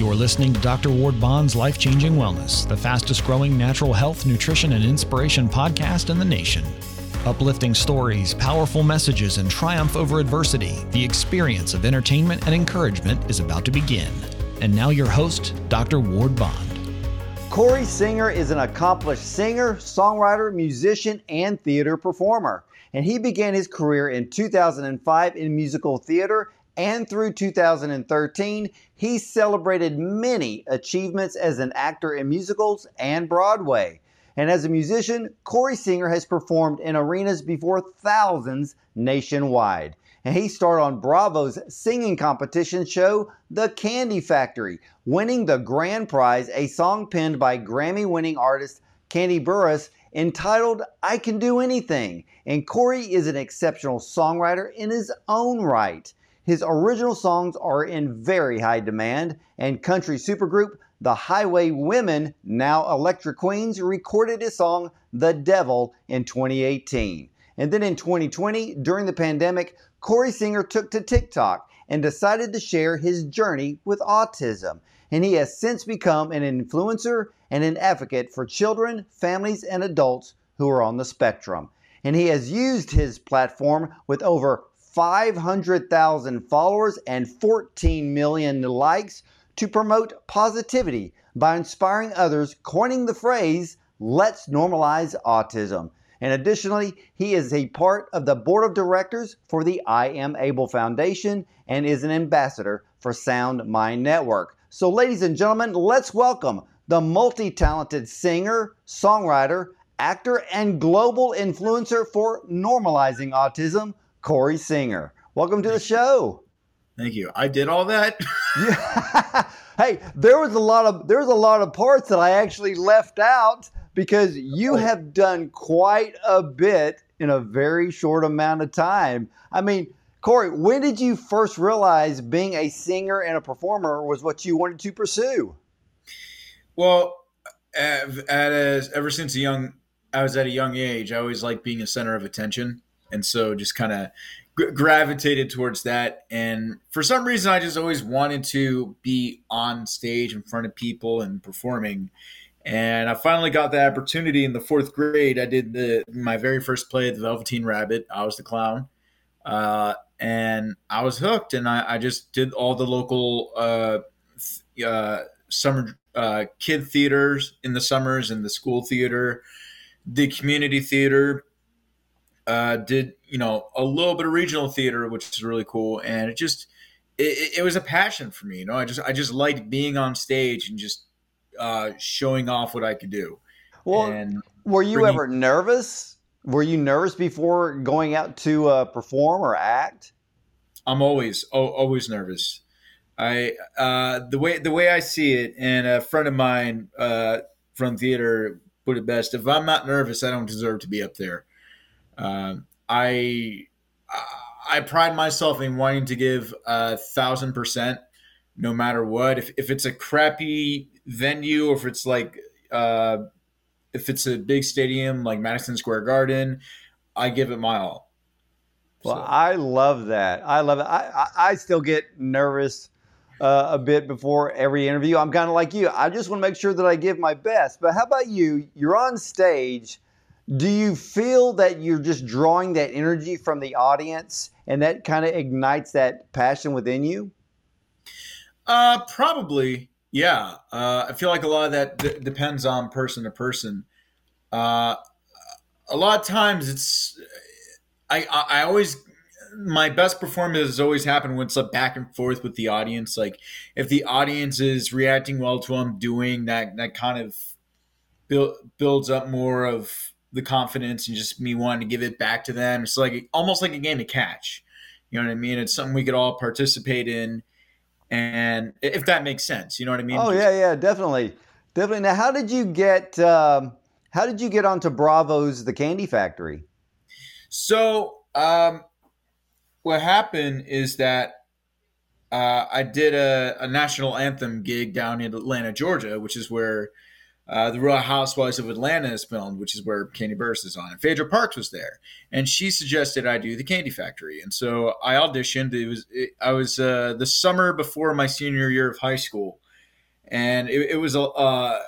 You're listening to Dr. Ward Bond's Life Changing Wellness, the fastest growing natural health, nutrition, and inspiration podcast in the nation. Uplifting stories, powerful messages, and triumph over adversity, the experience of entertainment and encouragement is about to begin. And now, your host, Dr. Ward Bond. Corey Singer is an accomplished singer, songwriter, musician, and theater performer. And he began his career in 2005 in musical theater and through 2013, he celebrated many achievements as an actor in musicals and Broadway. And as a musician, Corey Singer has performed in arenas before thousands nationwide. And he starred on Bravo's singing competition show, The Kandi Factory, winning the grand prize, a song penned by Grammy winning artist Kandi Burruss entitled I Can Do Anything. And Corey is an exceptional songwriter in his own right. His original songs are in very high demand, and country supergroup The Highway Women, now Electric Queens, recorded his song The Devil in 2018. And then in 2020, during the pandemic, Corey Singer took to TikTok and decided to share his journey with autism. And he has since become an influencer and an advocate for children, families, and adults who are on the spectrum. And he has used his platform with over 500,000 followers and 14 million likes to promote positivity by inspiring others, coining the phrase, let's normalize autism. And additionally, he is a part of the board of directors for the I Am Able Foundation and is an ambassador for Sound Mind Network. So, ladies and gentlemen, let's welcome the multi talented singer, songwriter, actor, and global influencer for normalizing autism, Corey Singer. Welcome to the show. Thank you. I did all that. yeah. hey, there was a lot of there's a lot of parts that I actually left out because you oh. have done quite a bit in a very short amount of time. I mean, Corey, when did you first realize being a singer and a performer was what you wanted to pursue? Well, at, at a, ever since a young, I was at a young age. I always liked being a center of attention and so just kind of gravitated towards that. And for some reason i just always wanted to be on stage in front of people and performing. And i finally got the opportunity in the fourth grade. I did the my very first play the velveteen rabbit. I was the clown. Uh, and i was hooked and I, I, just did all the local uh, uh, summer uh, kid theaters in the summers and the school theater the community theater uh, did you know a little bit of regional theater, which is really cool, and it just it, it was a passion for me. You know, I just I just liked being on stage and just uh, showing off what I could do. Well, and were you bringing, ever nervous? Were you nervous before going out to uh, perform or act? I'm always oh, always nervous. I uh, the way the way I see it, and a friend of mine uh, from theater put it best: if I'm not nervous, I don't deserve to be up there. Um, I I pride myself in wanting to give a thousand percent, no matter what. If if it's a crappy venue, or if it's like uh, if it's a big stadium like Madison Square Garden, I give it my all. Well, so. I love that. I love it. I, I, I still get nervous uh, a bit before every interview. I'm kind of like you. I just want to make sure that I give my best. But how about you? You're on stage do you feel that you're just drawing that energy from the audience and that kind of ignites that passion within you? Uh, probably, yeah. Uh, I feel like a lot of that d- depends on person to person. Uh, a lot of times it's, I, I, I always, my best performances always happen when it's a back and forth with the audience. Like if the audience is reacting well to what I'm doing, that, that kind of build, builds up more of the confidence and just me wanting to give it back to them. It's like almost like a game of catch. You know what I mean? It's something we could all participate in, and if that makes sense, you know what I mean? Oh yeah, yeah, definitely, definitely. Now, how did you get? Um, how did you get onto Bravo's The Kandi Factory? So, um, what happened is that uh, I did a, a national anthem gig down in Atlanta, Georgia, which is where uh, the Real Housewives of Atlanta is filmed, which is where Kandi Burruss is on. And Phaedra Parks was there, and she suggested I do the Kandi Factory, and so I auditioned. It was it, I was uh, the summer before my senior year of high school, and it, it was a uh,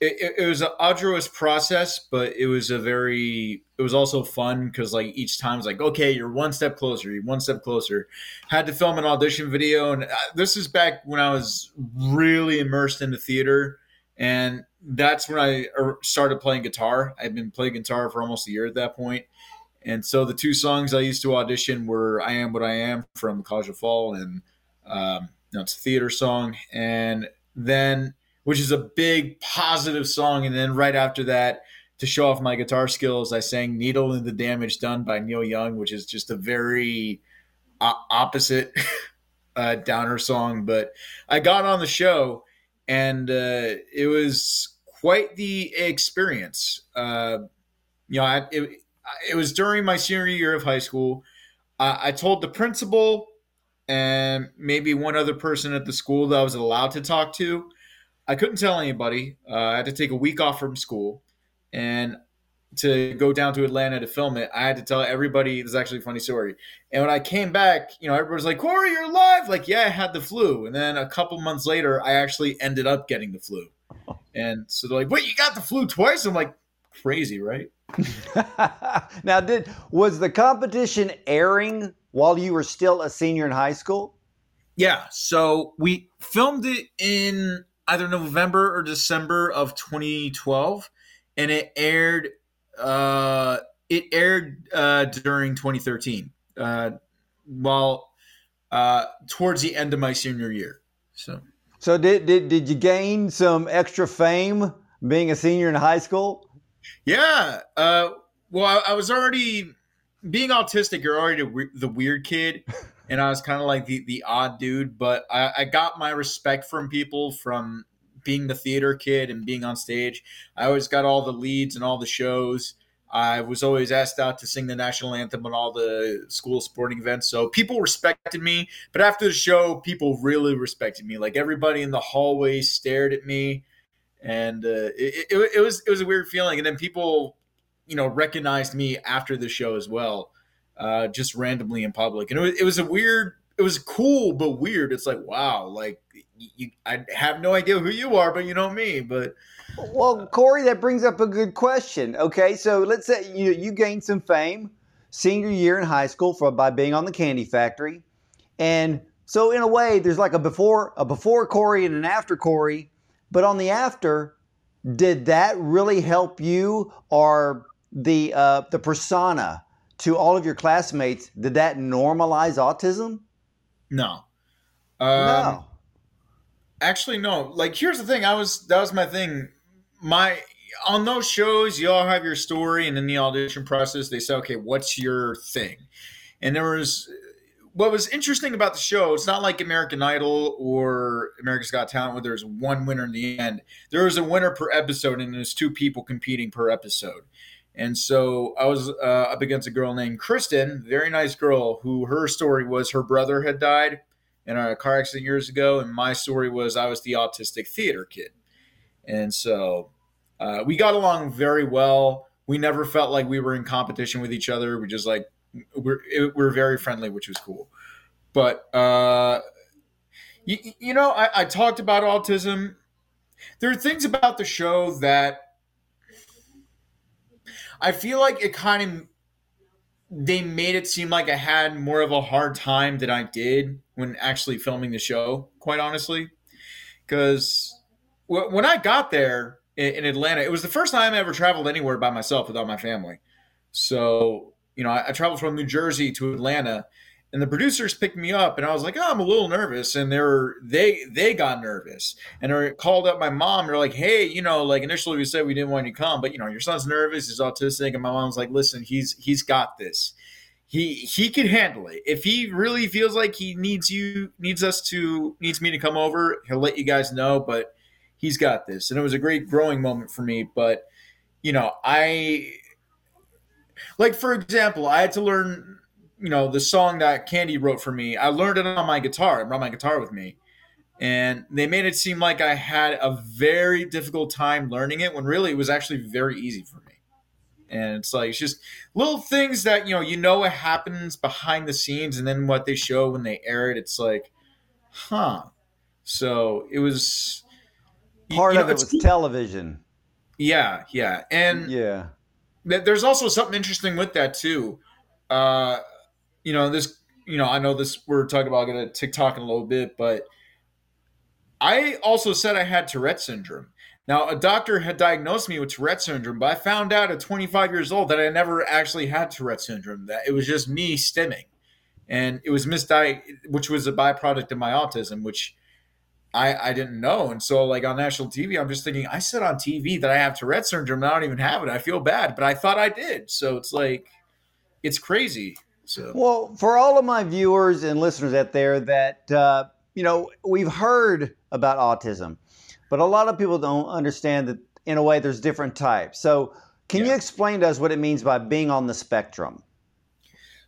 it, it, was an arduous process, but it was a very it was also fun because like each time it's like okay, you're one step closer, you're one step closer. Had to film an audition video, and uh, this is back when I was really immersed in the theater, and that's when I er, started playing guitar. I'd been playing guitar for almost a year at that point, and so the two songs I used to audition were "I Am What I Am" from La Cage aux Folles, and um, you know, it's a theater song, and then which is a big positive song. And then right after that, to show off my guitar skills, I sang "Needle and the Damage Done" by Neil Young, which is just a very opposite uh, downer song. But I got on the show, and uh, it was quite the experience. Uh, you know, I, it, it was during my senior year of high school. I, I told the principal and maybe one other person at the school that I was allowed to talk to I couldn't tell anybody. Uh, I had to take a week off from school, and to go down to Atlanta to film it, I had to tell everybody. This is actually a funny story. And when I came back, you know, everybody was like, "Corey, you're alive!" Like, yeah, I had the flu. And then a couple months later, I actually ended up getting the flu. And so they're like, "Wait, you got the flu twice?" I'm like, "Crazy, right?" now, did was the competition airing while you were still a senior in high school? Yeah. So we filmed it in either November or December of 2012, and it aired. Uh, it aired uh, during 2013, uh, while uh, towards the end of my senior year. So, so did did did you gain some extra fame being a senior in high school? Yeah. Uh, well, I, I was already being autistic. You're already the weird kid. and I was kind of like the the odd dude, but I, I got my respect from people from being the theater kid and being on stage. I always got all the leads and all the shows. I was always asked out to sing the national anthem on all the school sporting events. So people respected me. But after the show, people really respected me. Like everybody in the hallway stared at me, and uh, it, it, it was it was a weird feeling. And then people, you know, recognized me after the show as well uh, just randomly in public. And it was, it was a weird, it was cool, but weird. It's like, wow, like you, I have no idea who you are, but you know me. But well, Corey, that brings up a good question. Okay, so let's say you you gained some fame senior year in high school for by being on the Kandi Factory, and so in a way, there's like a before a before Corey and an after Corey. But on the after, did that really help you, or the uh, the persona to all of your classmates, did that normalize autism? No. Um, no. Actually, no. Like, here's the thing. I was that was my thing. My on those shows, you all have your story, and in the audition process, they say, "Okay, what's your thing?" And there was what was interesting about the show. It's not like American Idol or America's Got Talent, where there's one winner in the end. There was a winner per episode, and there's two people competing per episode. And so I was uh, up against a girl named Kristen, very nice girl, who her story was her brother had died in a car accident years ago, and my story was I was the autistic theater kid. And so uh, we got along very well. We never felt like we were in competition with each other. We just like we're it, we're very friendly, which was cool. But uh, you, you know, I, I talked about autism. There are things about the show that I feel like it kind of they made it seem like I had more of a hard time than I did when actually filming the show. Quite honestly, because when I got there in Atlanta, it was the first time I ever traveled anywhere by myself without my family. So you know, I, traveled from New Jersey to Atlanta and the producers picked me up and i was like oh i'm a little nervous and they were they they got nervous and they called up my mom they're like hey you know like initially we said we didn't want you to come but you know your son's nervous he's autistic and my mom's like listen he's he's got this. He he can handle it. If he really feels like he needs you needs us to needs me to come over he'll let you guys know but he's got this. And it was a great growing moment for me but you know i like for example i had to learn you know, the song that Kandi wrote for me, I learned it on my guitar. I brought my guitar with me. And they made it seem like I had a very difficult time learning it when really it was actually very easy for me. And it's like, it's just little things that, you know, you know what happens behind the scenes and then what they show when they air it. It's like, huh. So it was part you know, of it was television. Yeah, yeah, and yeah, there's also something interesting with that too. Uh, you know, this, you know, I know this. We're talking about going to TikTok in a little bit, but I also said I had Tourette syndrome. Now, a doctor had diagnosed me with Tourette syndrome, but I found out at 25 years old that I never actually had Tourette syndrome. That it was just me stimming, and it was misdiagnosed, which was a byproduct of my autism, which I I didn't know. And so, like on national TV, I'm just thinking I said on TV that I have Tourette syndrome. And I don't even have it. I feel bad, but I thought I did. So it's like it's crazy. So well, for all of my viewers and listeners out there, that uh, you know, we've heard about autism but a lot of people don't understand that in a way there's different types. So, can yeah. you explain to us what it means by being on the spectrum?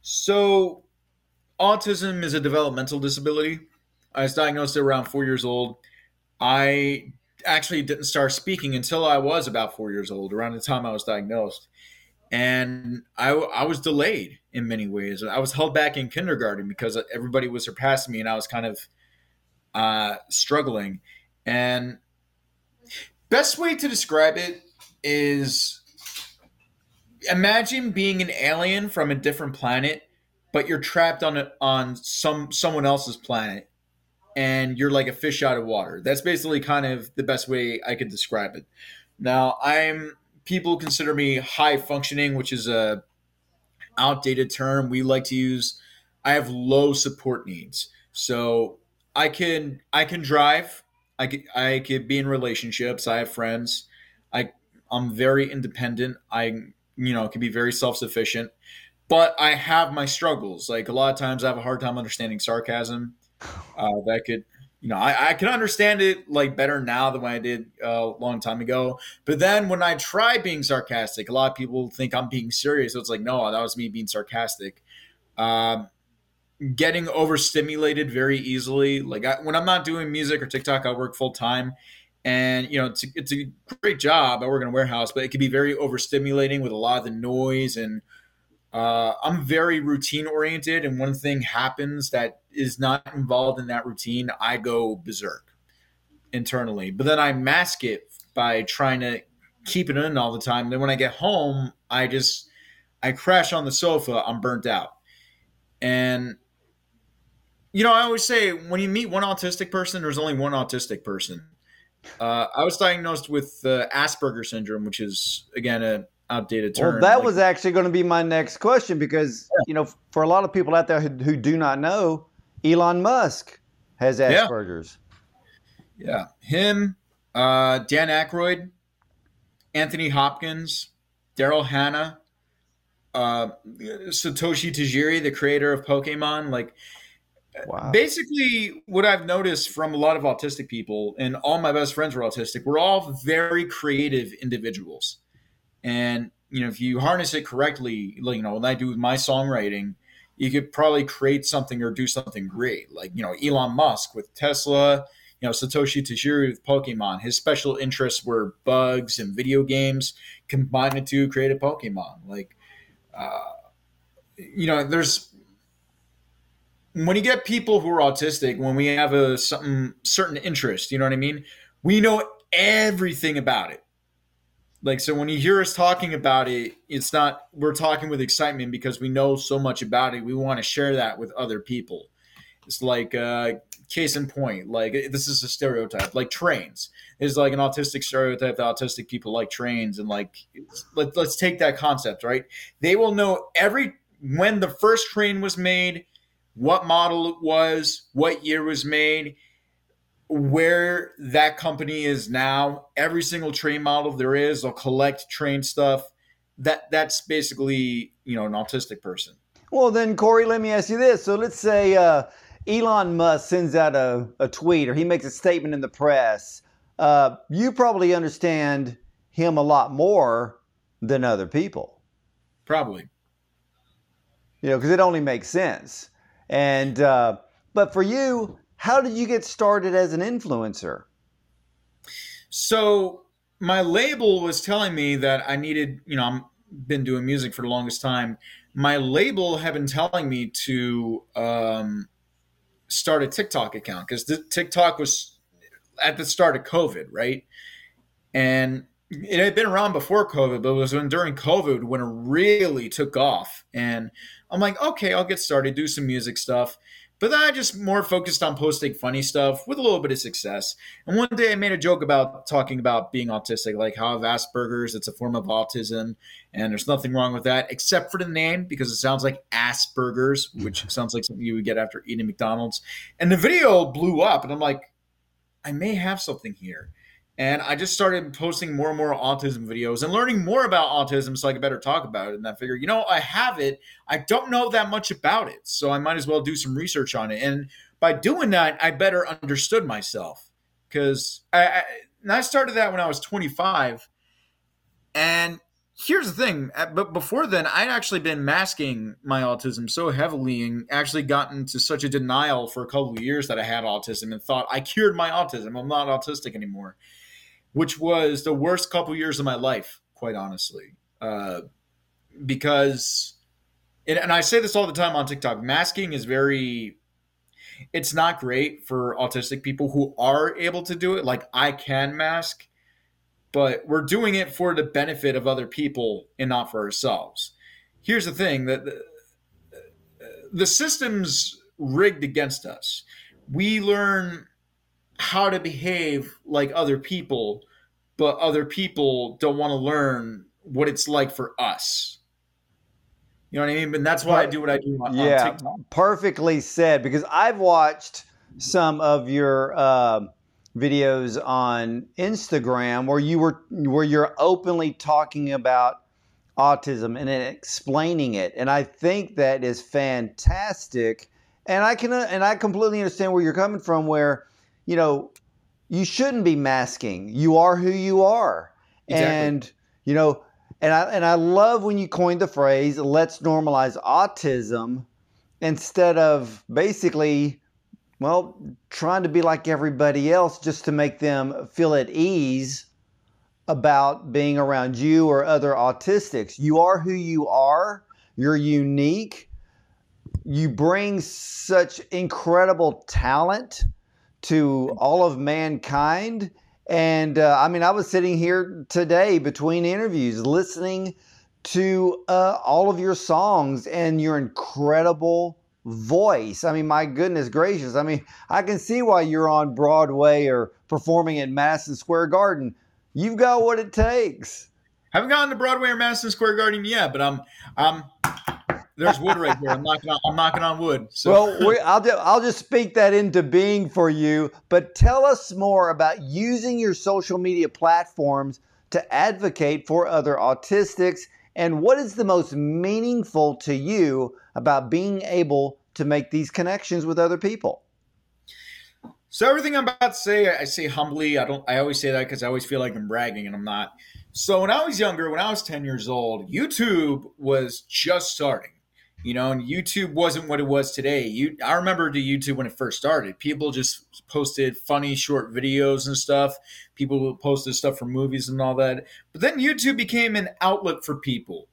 So, autism is a developmental disability. I was diagnosed at around four years old. I actually didn't start speaking until I was about four years old, around the time I was diagnosed. And I, I was delayed in many ways. I was held back in kindergarten because everybody was surpassing me and I was kind of uh, struggling. And Best way to describe it is imagine being an alien from a different planet, but you're trapped on a, on some someone else's planet, and you're like a fish out of water. That's basically kind of the best way I could describe it. Now, I'm people consider me high functioning, which is a outdated term we like to use. I have low support needs, so I can I can drive. I could, I could be in relationships. I have friends. I I'm very independent. I you know can be very self sufficient, but I have my struggles. Like a lot of times, I have a hard time understanding sarcasm. Uh, that could you know I, I can understand it like better now than when I did uh, a long time ago. But then when I try being sarcastic, a lot of people think I'm being serious. So it's like no, that was me being sarcastic. Um, getting overstimulated very easily. Like I, when I'm not doing music or TikTok, I work full time, and you know it's it's a great job. I work in a warehouse, but it can be very overstimulating with a lot of the noise and. Uh, I'm very routine oriented, and one thing happens that is not involved in that routine, I go berserk internally. But then I mask it by trying to keep it in all the time. Then when I get home, I just I crash on the sofa. I'm burnt out, and you know, I always say when you meet one autistic person, there's only one autistic person. Uh, I was diagnosed with uh, Asperger syndrome, which is again an outdated term. Well, that like, was actually going to be my next question because yeah. you know, for a lot of people out there who, who do not know, Elon Musk has Asperger's. Yeah, yeah. him, uh, Dan Aykroyd, Anthony Hopkins, Daryl Hannah, uh, Satoshi Tajiri, the creator of Pokemon, like Wow. Basically, what I've noticed from a lot of autistic people, and all my best friends were autistic, we're all very creative individuals. And, you know, if you harness it correctly, like, you know, when I do my songwriting, you could probably create something or do something great. Like, you know, Elon Musk with Tesla, you know, Satoshi Tajiri with Pokemon. His special interests were bugs and video games. Combined the two, created Pokemon. Like, uh, you know, there's when you get people who are autistic, when we have a something certain interest, you know what I mean? We know everything about it. Like so when you hear us talking about it, it's not we're talking with excitement because we know so much about it. We want to share that with other people. It's like uh case in point, like this is a stereotype, like trains. Is like an autistic stereotype that autistic people like trains and like let, let's take that concept, right? They will know every when the first train was made, what model it was, what year was made, where that company is now. Every single train model there is, they'll collect train stuff. That that's basically you know an autistic person. Well, then Corey, let me ask you this. So let's say uh, Elon Musk sends out a, a tweet or he makes a statement in the press. Uh, you probably understand him a lot more than other people. Probably. You know, because it only makes sense. And uh, but for you, how did you get started as an influencer? So my label was telling me that I needed, you know, I'm been doing music for the longest time. My label had been telling me to um, start a TikTok account because TikTok was at the start of COVID, right? And it had been around before COVID, but it was when during COVID when it really took off. And I'm like, okay, I'll get started, do some music stuff. But then I just more focused on posting funny stuff with a little bit of success. And one day I made a joke about talking about being autistic, like how I have Asperger's, it's a form of autism, and there's nothing wrong with that, except for the name, because it sounds like Asperger's, mm-hmm. which sounds like something you would get after eating McDonald's. And the video blew up, and I'm like, I may have something here. And I just started posting more and more autism videos and learning more about autism so I could better talk about it. And I figured, you know, I have it. I don't know that much about it. So I might as well do some research on it. And by doing that, I better understood myself. Because I, I, I started that when I was 25. And here's the thing uh, but before then i'd actually been masking my autism so heavily and actually gotten to such a denial for a couple of years that i had autism and thought i cured my autism i'm not autistic anymore which was the worst couple years of my life, quite honestly. Uh, because, and I say this all the time on TikTok, masking is very, it's not great for autistic people who are able to do it. Like I can mask, but we're doing it for the benefit of other people and not for ourselves. Here's the thing that the, the system's rigged against us. We learn how to behave like other people, but other people don't want to learn what it's like for us. You know what I mean? And that's why I do what I do on, yeah, on TikTok. Perfectly said. Because I've watched some of your uh, videos on Instagram where you were where you're openly talking about autism and explaining it, and I think that is fantastic. And I can and I completely understand where you're coming from. Where you know, you shouldn't be masking. You are who you are. Exactly. And, you know, and I and I love when you coined the phrase let's normalize autism instead of basically well trying to be like everybody else just to make them feel at ease about being around you or other autistics. You are who you are. You're unique. You bring such incredible talent to all of mankind. And uh, I mean, I was sitting here today between interviews listening to uh, all of your songs and your incredible voice. I mean, my goodness gracious. I mean, I can see why you're on Broadway or performing at Madison Square Garden. You've got what it takes. Haven't gone to Broadway or Madison Square Garden yet, but I'm I'm there's wood right there. I'm knocking on, I'm knocking on wood. So. Well, we, I'll, I'll just speak that into being for you. But tell us more about using your social media platforms to advocate for other autistics and what is the most meaningful to you about being able to make these connections with other people? So everything I'm about to say, I say humbly. I don't. I always say that because I always feel like I'm bragging, and I'm not. So when I was younger, when I was 10 years old, YouTube was just starting you know, and YouTube wasn't what it was today. You, I remember the YouTube when it first started. People just posted funny short videos and stuff. People posted stuff from movies and all that. But then YouTube became an outlet for people,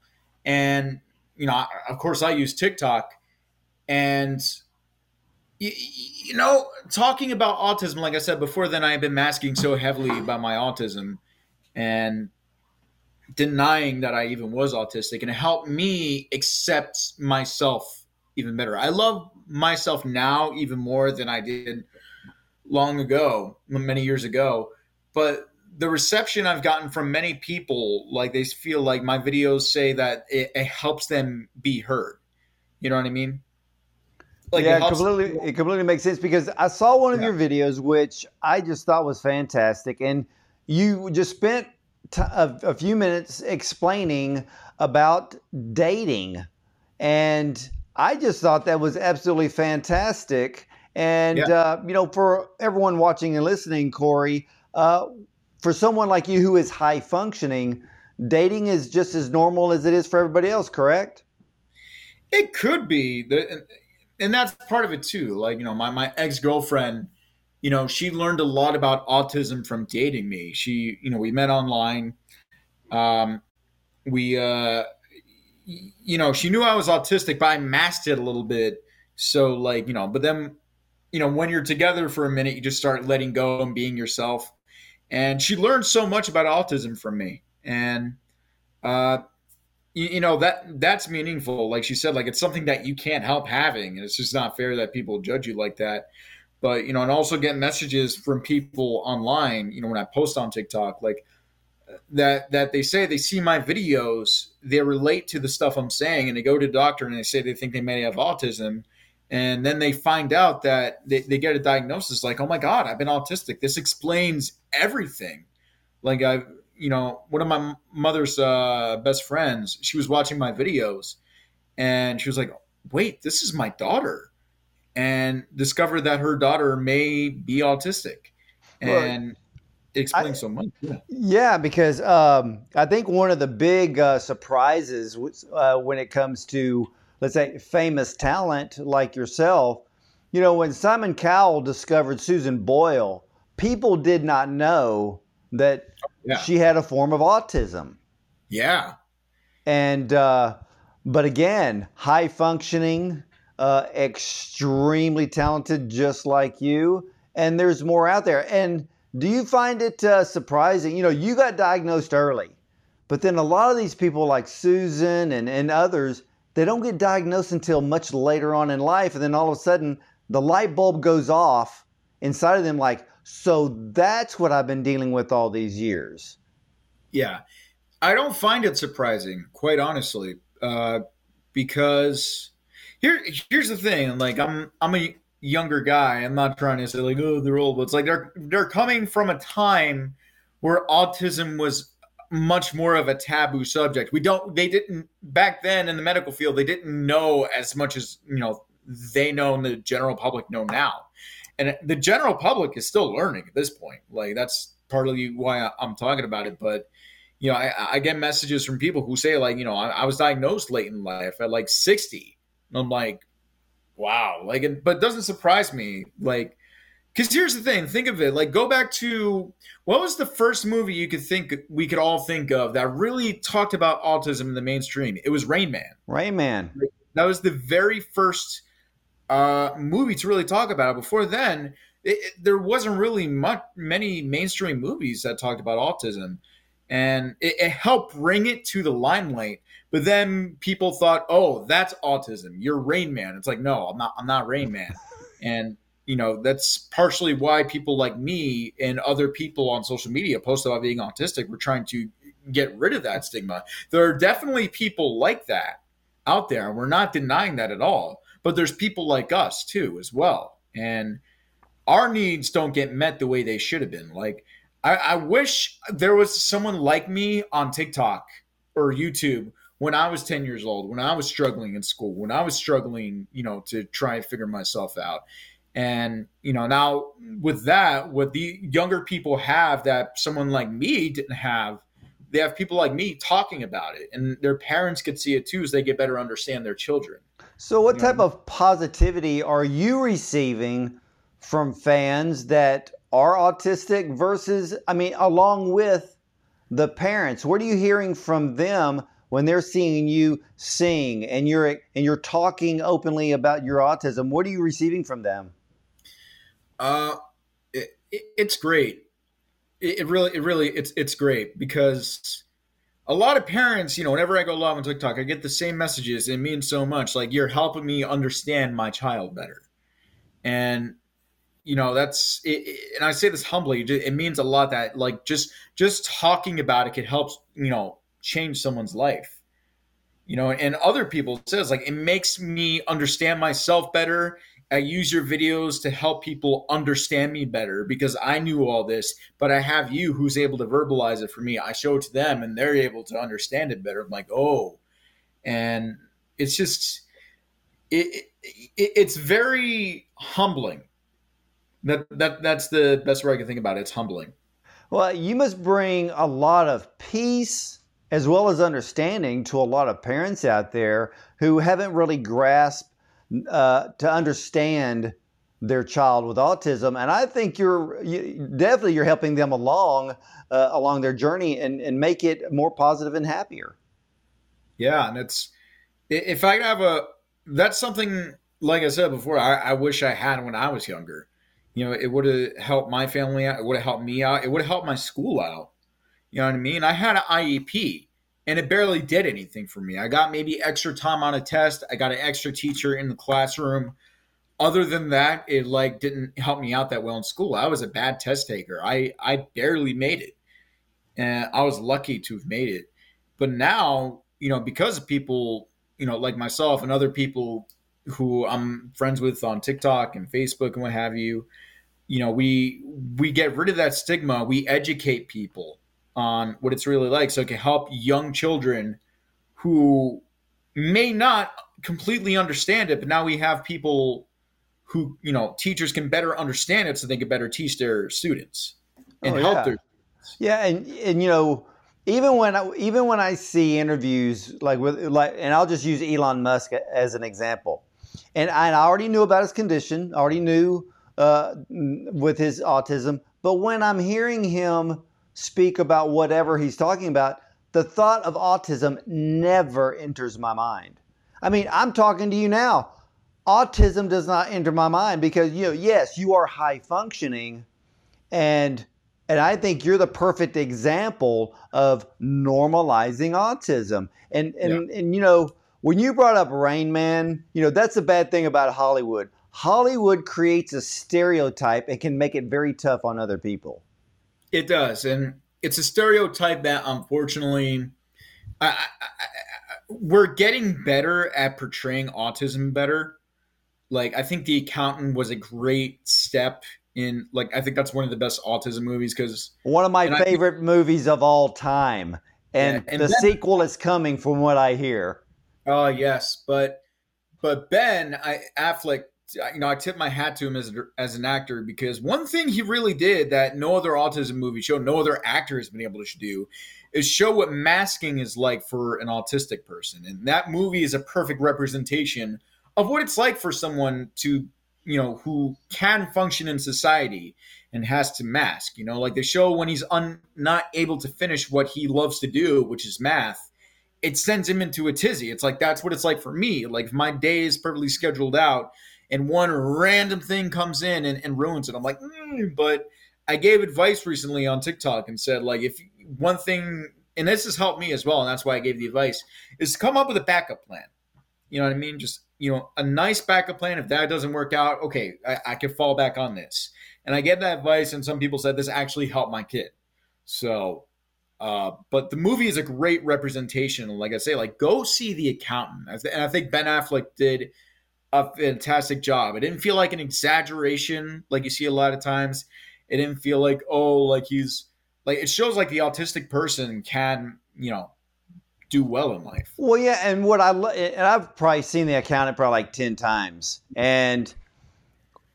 and you know, of course, I use TikTok, and you, you know, talking about autism, like I said before, then I have been masking so heavily about my autism, and denying that I even was autistic, and it helped me accept myself even better. I love myself now even more than I did long ago, many years ago. But the reception I've gotten from many people, like they feel like my videos say that it, it helps them be heard. You know what I mean? Like yeah, it completely. It completely makes sense because I saw one of yeah. your videos, which I just thought was fantastic, and you just spent t- a, a few minutes explaining about dating. And I just thought that was absolutely fantastic. And, yeah. uh, you know, for everyone watching and listening, Corey, uh, for someone like you who is high functioning, dating is just as normal as it is for everybody else, correct? It could be. And that's part of it too. Like, you know, my, my ex girlfriend you know, she learned a lot about autism from dating me. She, you know, we met online. Um, we, uh, you know, she knew I was autistic, but I masked it a little bit. So, like, you know, but then you know, when you're together for a minute, you just start letting go and being yourself. And she learned so much about autism from me. And, uh, you, you know, that that's meaningful. Like she said, like it's something that you can't help having. And it's just not fair that people judge you like that. But, you know, and also get messages from people online, you know, when I post on TikTok, like, that that they say they see my videos, they relate to the stuff I'm saying, and they go to the doctor and they say they think they may have autism, and then they find out that they, they get a diagnosis like oh my god i've been autistic. This explains everything. Like i you know one of my mother's uh, best friends she was watching my videos and she was like wait this is my daughter and discovered that her daughter may be autistic and right. explains so much yeah, yeah because um, i think one of the big uh, surprises uh, when it comes to let's say, famous talent like yourself, you know, when Simon Cowell discovered Susan Boyle, people did not know that yeah. she had a form of autism. Yeah. And, uh, but again, high functioning, uh, extremely talented, just like you. And there's more out there. And do you find it uh, surprising? You know, you got diagnosed early, but then a lot of these people, like Susan and, and others, they don't get diagnosed until much later on in life. And then all of a sudden, the light bulb goes off inside of them like, so that's what I've been dealing with all these years. Yeah. I don't find it surprising, quite honestly, uh, because here, here's the thing. Like, I'm, I'm a younger guy. I'm not trying to say like, oh, they're old, but it's like they're, they're coming from a time where autism was much more of a taboo subject. We don't they didn't back then in the medical field they didn't know as much as, you know, they know and the general public know now. And the general public is still learning at this point. Like that's partly why I'm talking about it, but you know, I, I get messages from people who say like, you know, I, I was diagnosed late in life at like 60. And I'm like, wow. Like, but it doesn't surprise me. Like, because here's the thing think of it like go back to what was the first movie you could think we could all think of that really talked about autism in the mainstream? It was rain man. Rain man. That was the very first uh, movie to really talk about. It before then it, it, there wasn't really much many mainstream movies that talked about autism. And it, it helped bring it to the limelight but then people thought oh that's autism. You're rain man. It's like no i'm not i'm not rain man. And you know that's partially why people like me and other people on social media post about being autistic. We're trying to get rid of that stigma. There are definitely people like that out there and we're not denying that at all. But there's people like us too as well. And our needs don't get met the way they should have been. Like I, I wish there was someone like me on tiktok or youtube when I was 10 years old, when I was struggling in school, when I was struggling, you know, to try and figure myself out. And you know, now with that, what the younger people have that someone like me didn't have, they have people like me talking about it, and their parents could see it too, as they get better understand their children. So, what you type know? of positivity are you receiving from fans that are autistic versus, I mean, along with the parents? What are you hearing from them when they're seeing you sing and you're and you're talking openly about your autism? What are you receiving from them? Uh, it, it, it's great. It, it, really, it really, it's it's great because a lot of parents, you know, whenever I go live on TikTok, I get the same messages. It means so much. Like you're helping me understand my child better, and you know that's and I say this humbly. It means a lot that like just just talking about it could help you know change someone's life you know and other people says like it makes me understand myself better I use your videos to help people understand me better because I knew all this, but I have you who's able to verbalize it for me. I show it to them and they're able to understand it better. I'm like, oh, and it's just, it, it it's very humbling. That that that's the best way I can think about it. It's humbling. Well, you must bring a lot of peace as well as understanding to a lot of parents out there who haven't really grasped uh, to understand their child with autism and i think you're you, definitely you're helping them along uh, along their journey and, and make it more positive and happier yeah and it's if i have a that's something like I said before, I, I wish I had when I was younger. You know, it would have helped my family out. It would have helped me out. It would have helped my school out. You know what I mean? I had an IEP and it barely did anything for me. I got maybe extra time on a test. I got an extra teacher in the classroom. Other than that, it like didn't help me out that well in school. I was a bad test taker. I I barely made it. And I was lucky to have made it. But now, you know, because of people, you know, like myself and other people who I'm friends with on TikTok and Facebook and what have you, you know, we we get rid of that stigma. We educate people on what it's really like. So it can help young children who may not completely understand it but now we have people who you know teachers can better understand it so they can better teach their students and Oh, help yeah. their Yeah, and and you know, even when I, even when I see interviews like with like, and I'll just use Elon Musk as an example, and I, and I already knew about his condition, I already knew uh, with his autism, but when I'm hearing him speak about whatever he's talking about, the thought of autism never enters my mind. I mean, I'm talking to you now. Autism does not enter my mind because you know, yes, you are high functioning, and and I think you're the perfect example of normalizing autism. And and and you know, when you brought up Rain Man, you know, that's the bad thing about Hollywood. Hollywood creates a stereotype and can make it very tough on other people. It does, and it's a stereotype that unfortunately, I, I, I, we're getting better at portraying autism better. Like I think the accountant was a great step in. Like I think that's one of the best autism movies because One of my favorite movies of all time. And, Yeah, and the then- sequel is coming from what I hear. Oh yes, but but Ben I, Affleck, you know, I tip my hat to him as as an actor because one thing he really did that no other autism movie show, no other actor has been able to do, is show what masking is like for an autistic person, and that movie is a perfect representation of what it's like for someone to you know who can function in society and has to mask. You know, like they show when he's un, not able to finish what he loves to do, which is math it sends him into a tizzy. It's like that's what it's like for me. Like if my day is perfectly scheduled out and one random thing comes in and, and ruins it. I'm like, mm, but I gave advice recently on TikTok and said like if one thing and this has helped me as well, and that's why I gave the advice, is to come up with a backup plan. You know what I mean? Just you know, a nice backup plan. If that doesn't work out, okay, I, I fall back on this. And I get that advice, and some people said this actually helped my kid. So uh, but the movie is a great representation. Like I say, like go see the accountant, and I think Ben Affleck did a fantastic job. It didn't feel like an exaggeration, like you see a lot of times. It didn't feel like oh, like he's like it shows like the autistic person can you know do well in life. Well, yeah, and what I and I've probably seen the accountant probably like ten times, and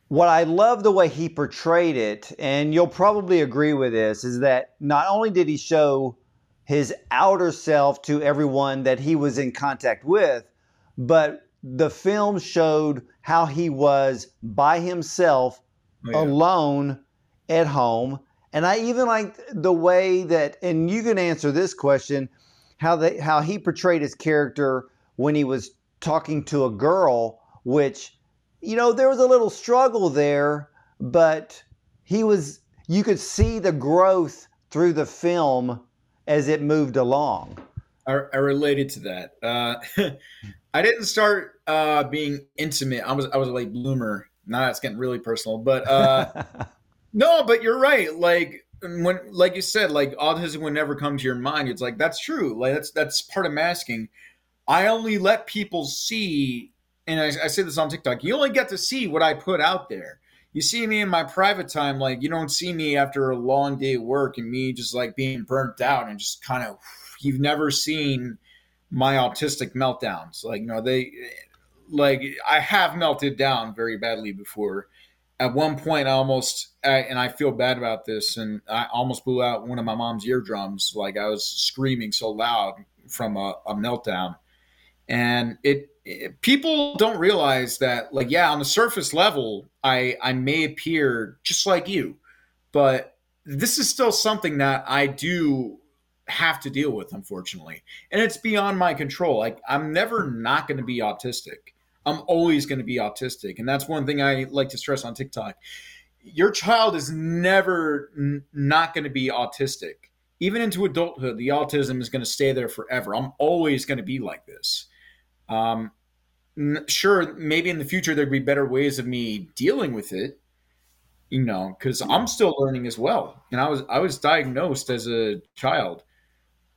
what I love the way he portrayed it, and you'll probably agree with this, is that not only did he show his outer self to everyone that he was in contact with, but the film showed how he was by himself Oh, yeah. alone at home. And I even like the way that, and you can answer this question, how they how he portrayed his character when he was talking to a girl, which, you know, there was a little struggle there, but he was you could see the growth through the film as it moved along. I, I related to that. Uh, I didn't start uh, being intimate. I was I was a late bloomer. Now that's getting really personal, but uh, no, but you're right. Like when, like you said, like autism would never come to your mind. It's like that's true. Like that's that's part of masking. I only let people see, and I, I say this on TikTok. You only get to see what I put out there. You see me in my private time, like you don't see me after a long day of work and me just like being burnt out and just kind of. You've never seen my autistic meltdowns. Like you know they, like I have melted down very badly before. At one point I almost I, and I feel bad about this and I almost blew out one of my mom's eardrums. Like I was screaming so loud from a, a meltdown. And it, it people don't realize that like yeah on the surface level I I may appear just like you but this is still something that I do have to deal with unfortunately and it's beyond my control like I'm never not going to be autistic I'm always going to be autistic. And that's one thing I like to stress on TikTok. Your child is never n- not going to be autistic. Even into adulthood, the autism is going to stay there forever. I'm always going to be like this. Um, n- sure, maybe in the future there'd be better ways of me dealing with it, you know, because I'm still learning as well. And I was I was diagnosed as a child,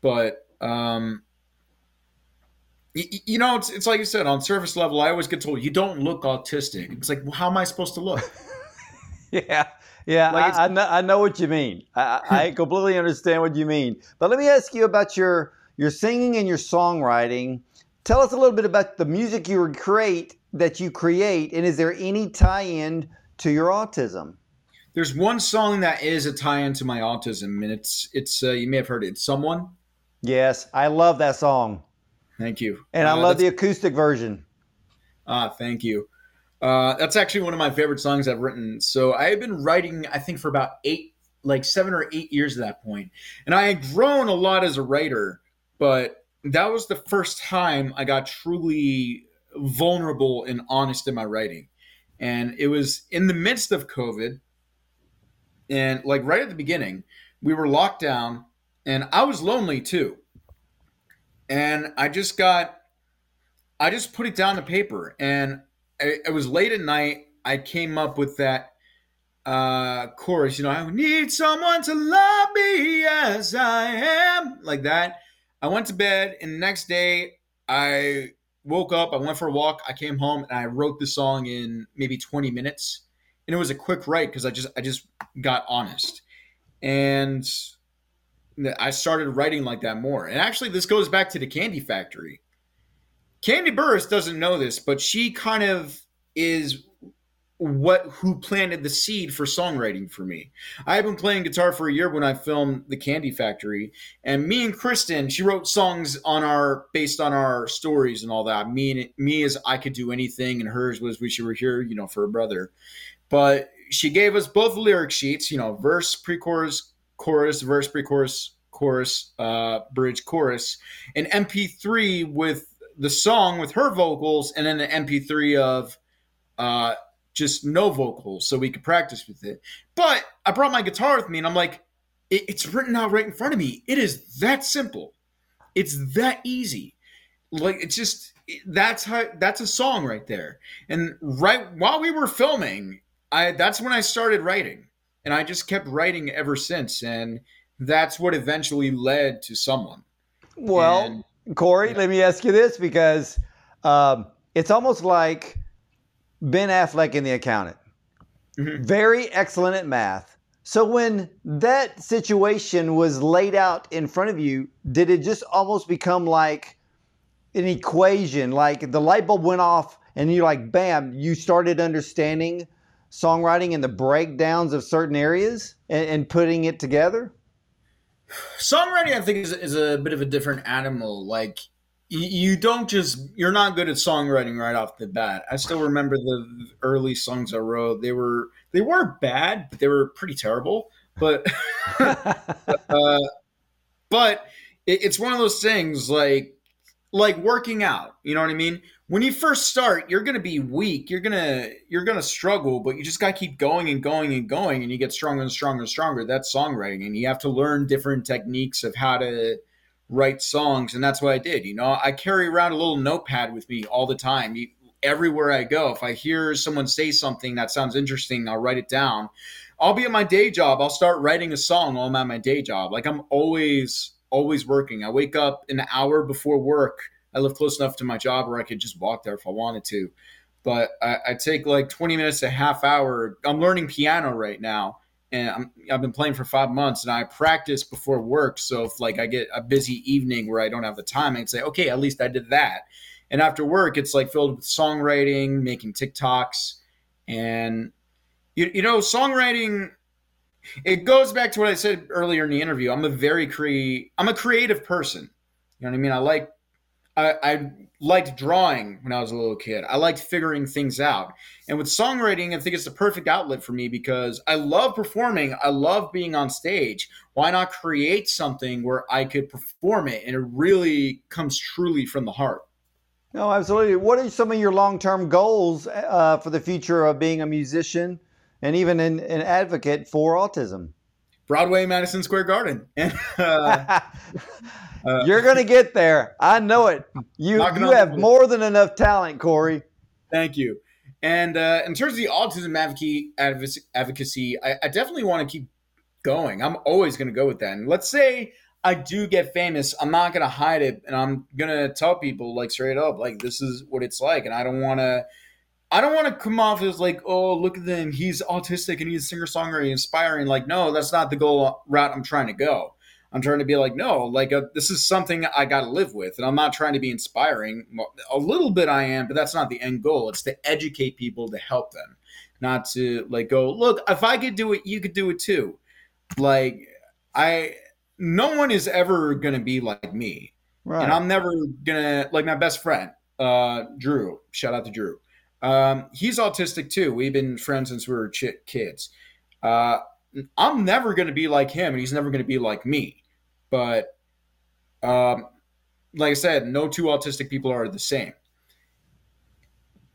but um, you, know, it's, it's like you said on surface level. I always get told you don't look autistic. It's like, well, how am I supposed to look? yeah, yeah, like I, I, know, I know what you mean. I, I completely understand what you mean. But let me ask you about your your singing and your songwriting. Tell us a little bit about the music you create that you create, and is there any tie-in to your autism? There's one song that is a tie-in to my autism, and it's it's uh, you may have heard it. It's "Someone." Yes, I love that song. Thank you. And I uh, love the acoustic version. Ah, thank you. Uh, that's actually one of my favorite songs I've written. So I have been writing, I think, for about eight, like seven or eight years at that point. And I had grown a lot as a writer, but that was the first time I got truly vulnerable and honest in my writing. And it was in the midst of COVID. And like right at the beginning, we were locked down and I was lonely too and I just got, I just put it down to paper, and it, it was late at night. I came up with that uh, chorus. You know, I need someone to love me as I am, like that. I went to bed, and the next day I woke up. I went for a walk. I came home, and I wrote the song in maybe 20 minutes. And it was a quick write because I just I just got honest, and I started writing like that more. And actually, this goes back to the Kandi Factory. Kandi Burruss doesn't know this, but she kind of is what who planted the seed for songwriting for me. I had been playing guitar for a year when I filmed The Kandi Factory, and me and Kristen, she wrote songs on our based on our stories and all that. Me and me as I could do anything, and hers was we should were here, you know, for a brother. But she gave us both lyric sheets, you know, verse, pre-chorus, chorus, verse, pre-chorus, chorus, uh, bridge, chorus, an MP3 with the song with her vocals, and then an MP3 of uh, just no vocals, so we could practice with it. But I brought my guitar with me, and I'm like, it, it's written out right in front of me. It is that simple. It's that easy. Like it's just that's how that's a song right there. And right while we were filming, I that's when I started writing and I just kept writing ever since. And that's what eventually led to someone. Well, and, Corey, yeah. let me ask you this because um, it's almost like Ben Affleck in The Accountant. Mm-hmm. Very excellent at math. So when that situation was laid out in front of you, did it just almost become like an equation? Like the light bulb went off and you're like, bam, you started understanding songwriting and the breakdowns of certain areas and, and putting it together? Songwriting, I think, is, is a bit of a different animal. Like, you, don't just, you're not good at songwriting right off the bat. I still remember the early songs I wrote. They were, they weren't bad, but they were pretty terrible. But, uh, but it, it's one of those things like, like working out. You know what I mean? when you first start, you're to be weak. You're to you're to struggle, but you just got to keep going and going and going and you get stronger and stronger and stronger. That's songwriting and you have to learn different techniques of how to write songs and that's what I did. You know, I carry around a little notepad with me all the time. everywhere I go, if I hear someone say something that sounds interesting, I'll write it down. I'll be at my day job. I'll start writing a song while I'm at my day job. Like I'm always always working. I wake up an hour before work I live close enough to my job where I could just walk there if I wanted to. But I, I take like 20 minutes to half hour. I'm learning piano right now, and I'm, I've been playing for five months, and I practice before work. So if like I get a busy evening where I don't have the time, I can say, okay, at least I did that. And after work, it's like filled with songwriting, making TikToks, and you, you know, songwriting it goes back to what I said earlier in the interview. I'm a very cre- I'm a creative person. You know what I mean? I like I, I, liked drawing when I was a little kid. I liked figuring things out. And with songwriting, I think it's the perfect outlet for me because I love performing. I love being on stage. Why not create something where I could perform it and it really comes truly from the heart? No, absolutely. What are some of your long-term goals uh, for the future of being a musician and even an, an advocate for autism? Broadway, Madison Square Garden. uh, uh, You're going to get there. I know it. You you have more than enough talent, Corey. Thank you. And uh, in terms of the autism advocacy, I, I definitely want to keep going. I'm always going to go with that. And let's say I do get famous, I'm not going to hide it, and I'm going to tell people like straight up, like this is what it's like, and I don't want to. I don't want to come off as like, oh, look at him. He's autistic and he's a singer songwriter, inspiring. Like, no, that's not the goal route I'm trying to go. I'm trying to be like, no, like uh, this is something I got to live with, and I'm not trying to be inspiring. A little bit I am, but that's not the end goal. It's to educate people to help them, not to like go look. If I could do it, you could do it too. Like I, no one is ever gonna be like me, right. and I'm never gonna like my best friend, uh, Drew. Shout out to Drew. Um, he's autistic too. We've been friends since we were ch- kids. Uh, I'm never going to be like him, and he's never going to be like me. But, um, like I said, no two autistic people are the same.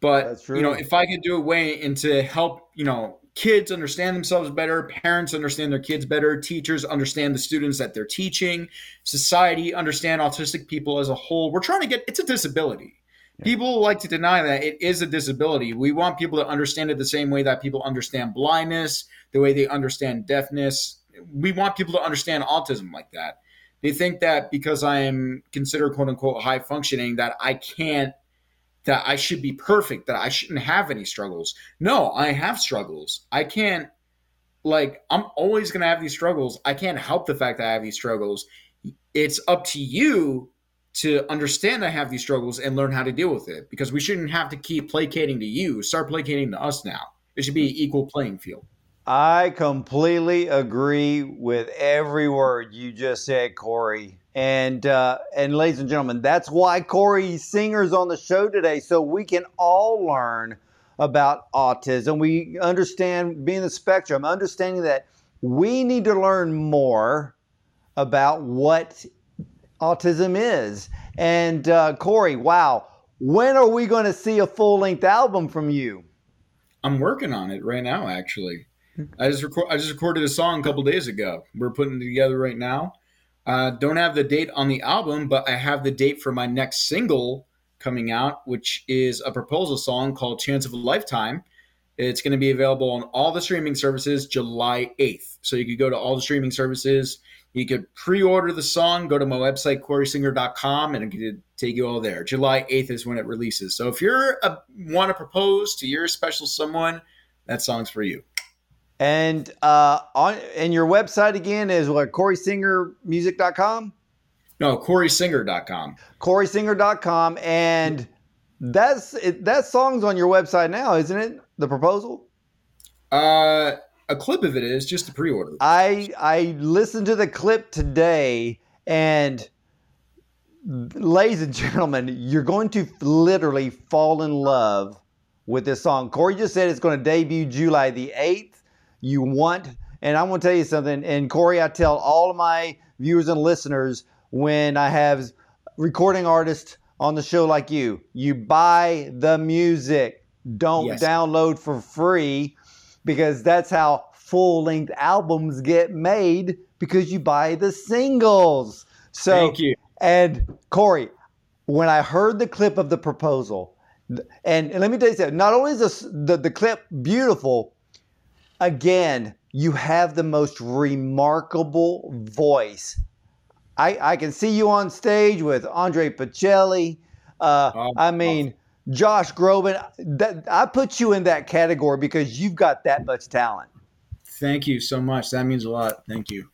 But you know, if I could do a way and to help, you know, kids understand themselves better, parents understand their kids better, teachers understand the students that they're teaching, society understand autistic people as a whole. We're trying to get it's a disability. People like to deny that it is a disability. We want people to understand it the same way that people understand blindness, the way they understand deafness. We want people to understand autism like that. They think that because I am considered quote unquote high functioning, that I can't, that I should be perfect, that I shouldn't have any struggles. No, I have struggles. I can't, like, I'm always going to have these struggles. I can't help the fact that I have these struggles. It's up to you to understand I have these struggles and learn how to deal with it because we shouldn't have to keep placating to you. Start placating to us now. It should be an equal playing field. I completely agree with every word you just said, Corey. And uh, and ladies and gentlemen, that's why Corey Singer's on the show today, so we can all learn about autism. We understand being the spectrum, understanding that we need to learn more about what autism is. And uh, Corey, wow, when are we going to see a full length album from you? I'm working on it right now, actually. I just I just recorded a song a couple days ago. We're putting it together right now. Uh, don't have the date on the album, but I have the date for my next single coming out, which is a proposal song called "Chance of a Lifetime." It's going to be available on all the streaming services July 8th. So you could go to all the streaming services you could pre-order the song. Go to my website, CoreySinger.com, and it could take you all there. July 8th is when it releases. So if you're a, want to propose to your special someone, that song's for you. And uh, on and your website again is what CoreySingerMusic.com? No, CoreySinger.com. CoreySinger.com, and that's it, that song's on your website now, isn't it? The proposal. Uh, a clip of it is just a pre-order. I I listened to the clip today, and ladies and gentlemen, you're going to literally fall in love with this song. Corey just said it's going to debut July the eighth. You want, and I want to tell you something. And Corey, I tell all of my viewers and listeners when I have recording artists on the show like you, you buy the music. Don't yes. download for free because that's how full length albums get made because you buy the singles. So, thank you. And Corey, when I heard the clip of the proposal, and, and let me tell you something, not only is this, the, the clip beautiful, again, you have the most remarkable voice. I, I can see you on stage with Andre Bocelli. Uh, oh, I mean, Josh Groban, that, I put you in that category because you've got that much talent. Thank you so much. That means a lot. Thank you.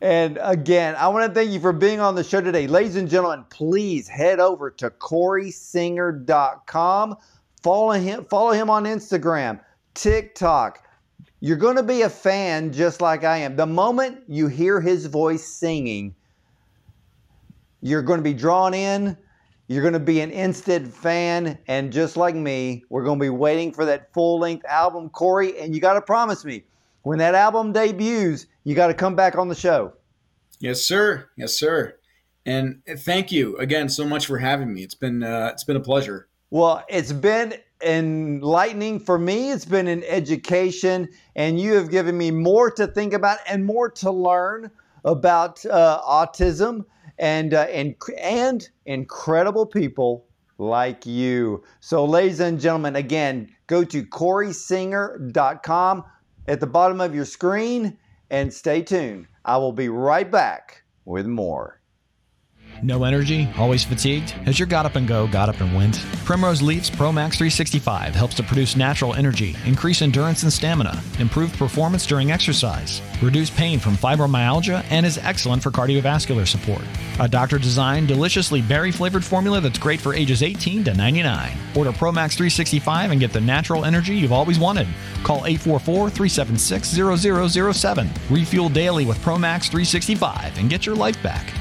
And again, I want to thank you for being on the show today. Ladies and gentlemen, please head over to CoreySinger.com. Follow him, follow him on Instagram, TikTok. You're going to be a fan just like I am. The moment you hear his voice singing, you're going to be drawn in you're going to be an instant fan, and just like me, we're going to be waiting for that full length album, Corey. And you got to promise me, when that album debuts, you got to come back on the show. Yes, sir. Yes, sir. And thank you again so much for having me. It's been uh, it's been a pleasure. Well, it's been enlightening for me. It's been an education, and you have given me more to think about and more to learn about uh, autism and uh, and and incredible people like you. So, ladies and gentlemen, again, go to CoreySinger.com at the bottom of your screen and stay tuned. I will be right back with more. No energy? Always fatigued? Has your got up and go got up and went? Primrose Leafs Pro Max 365 helps to produce natural energy, increase endurance and stamina, improve performance during exercise, reduce pain from fibromyalgia, and is excellent for cardiovascular support. A doctor designed, deliciously berry flavored formula that's great for ages 18 to 99. Order Pro Max 365 and get the natural energy you've always wanted. Call 844 376 0007. Refuel daily with Pro Max 365 and get your life back.